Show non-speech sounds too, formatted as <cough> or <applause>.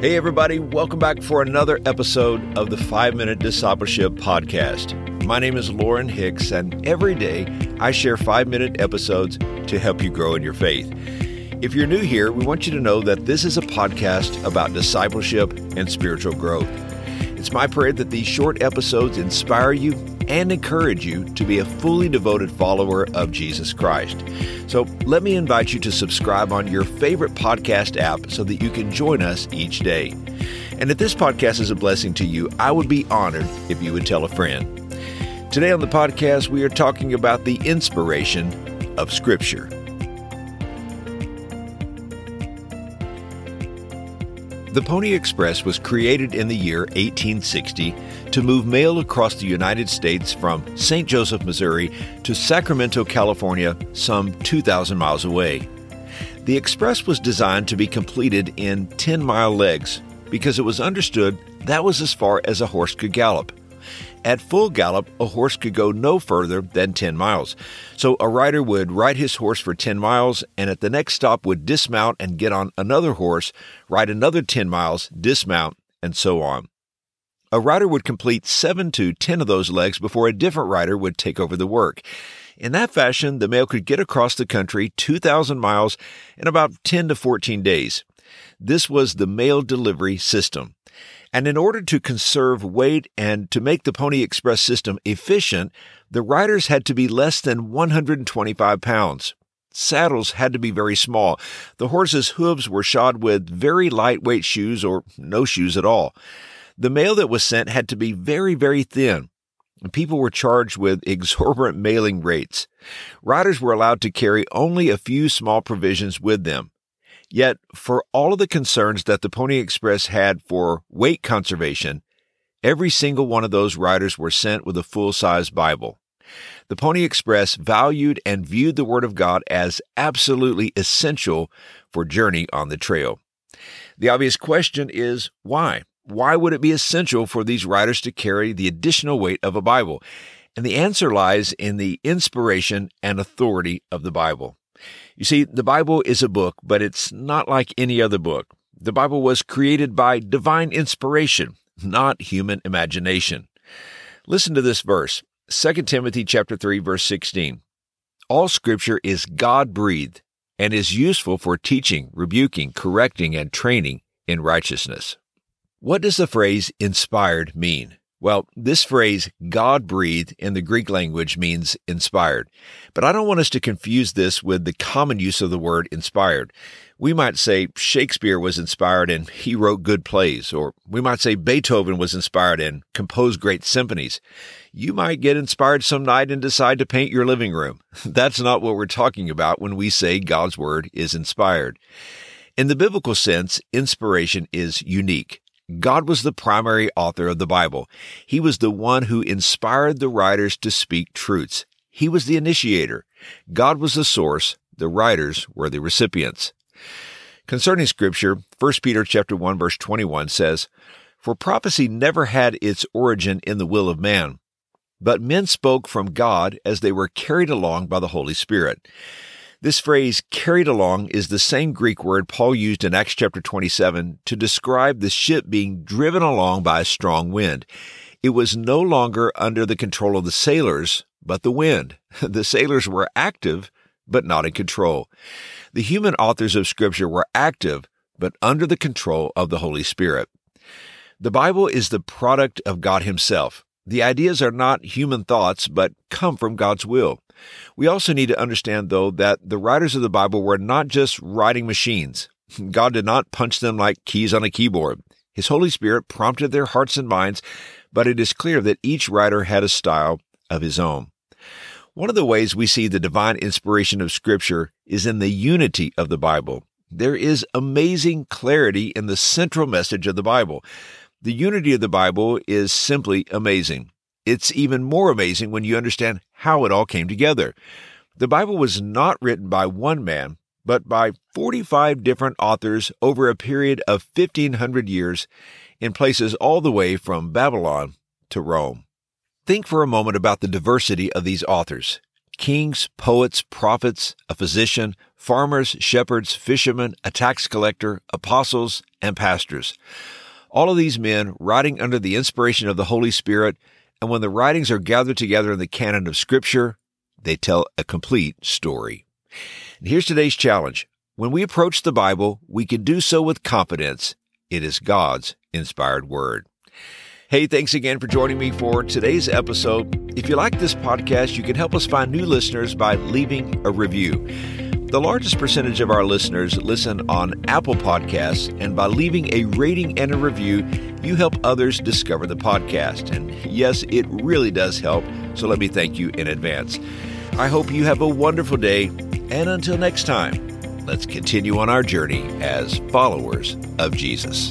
Hey, everybody, welcome back for another episode of the 5 Minute Discipleship Podcast. My name is Lauren Hicks, and every day I share 5 minute episodes to help you grow in your faith. If you're new here, we want you to know that this is a podcast about discipleship and spiritual growth. It's my prayer that these short episodes inspire you and encourage you to be a fully devoted follower of Jesus Christ. So let me invite you to subscribe on your favorite podcast app so that you can join us each day. And if this podcast is a blessing to you, I would be honored if you would tell a friend. Today on the podcast, we are talking about the inspiration of Scripture. The Pony Express was created in the year 1860 to move mail across the United States from St. Joseph, Missouri to Sacramento, California, some 2,000 miles away. The express was designed to be completed in 10 mile legs because it was understood that was as far as a horse could gallop. At full gallop, a horse could go no further than 10 miles. So a rider would ride his horse for 10 miles and at the next stop would dismount and get on another horse, ride another 10 miles, dismount, and so on. A rider would complete 7 to 10 of those legs before a different rider would take over the work. In that fashion, the mail could get across the country 2,000 miles in about 10 to 14 days. This was the mail delivery system. And in order to conserve weight and to make the Pony Express system efficient, the riders had to be less than 125 pounds. Saddles had to be very small. The horses' hooves were shod with very lightweight shoes or no shoes at all. The mail that was sent had to be very, very thin. People were charged with <laughs> exorbitant mailing rates. Riders were allowed to carry only a few small provisions with them. Yet, for all of the concerns that the Pony Express had for weight conservation, every single one of those riders were sent with a full size Bible. The Pony Express valued and viewed the Word of God as absolutely essential for journey on the trail. The obvious question is why? Why would it be essential for these riders to carry the additional weight of a Bible? And the answer lies in the inspiration and authority of the Bible. You see, the Bible is a book, but it's not like any other book. The Bible was created by divine inspiration, not human imagination. Listen to this verse, 2 Timothy chapter 3 verse 16. All scripture is God-breathed and is useful for teaching, rebuking, correcting and training in righteousness. What does the phrase inspired mean? Well, this phrase, God breathed, in the Greek language means inspired. But I don't want us to confuse this with the common use of the word inspired. We might say Shakespeare was inspired and he wrote good plays, or we might say Beethoven was inspired and composed great symphonies. You might get inspired some night and decide to paint your living room. <laughs> That's not what we're talking about when we say God's word is inspired. In the biblical sense, inspiration is unique. God was the primary author of the Bible. He was the one who inspired the writers to speak truths. He was the initiator. God was the source. The writers were the recipients. Concerning scripture, 1 Peter chapter 1 verse 21 says, For prophecy never had its origin in the will of man, but men spoke from God as they were carried along by the Holy Spirit. This phrase, carried along, is the same Greek word Paul used in Acts chapter 27 to describe the ship being driven along by a strong wind. It was no longer under the control of the sailors, but the wind. <laughs> The sailors were active, but not in control. The human authors of Scripture were active, but under the control of the Holy Spirit. The Bible is the product of God Himself. The ideas are not human thoughts, but come from God's will. We also need to understand, though, that the writers of the Bible were not just writing machines. God did not punch them like keys on a keyboard. His Holy Spirit prompted their hearts and minds, but it is clear that each writer had a style of his own. One of the ways we see the divine inspiration of Scripture is in the unity of the Bible. There is amazing clarity in the central message of the Bible. The unity of the Bible is simply amazing. It's even more amazing when you understand how it all came together. The Bible was not written by one man, but by 45 different authors over a period of 1500 years in places all the way from Babylon to Rome. Think for a moment about the diversity of these authors. kings, poets, prophets, a physician, farmers, shepherds, fishermen, a tax collector, apostles, and pastors. All of these men writing under the inspiration of the Holy Spirit, and when the writings are gathered together in the canon of Scripture, they tell a complete story. And here's today's challenge. When we approach the Bible, we can do so with confidence. It is God's inspired word. Hey, thanks again for joining me for today's episode. If you like this podcast, you can help us find new listeners by leaving a review. The largest percentage of our listeners listen on Apple Podcasts, and by leaving a rating and a review, you help others discover the podcast. And yes, it really does help, so let me thank you in advance. I hope you have a wonderful day, and until next time, let's continue on our journey as followers of Jesus.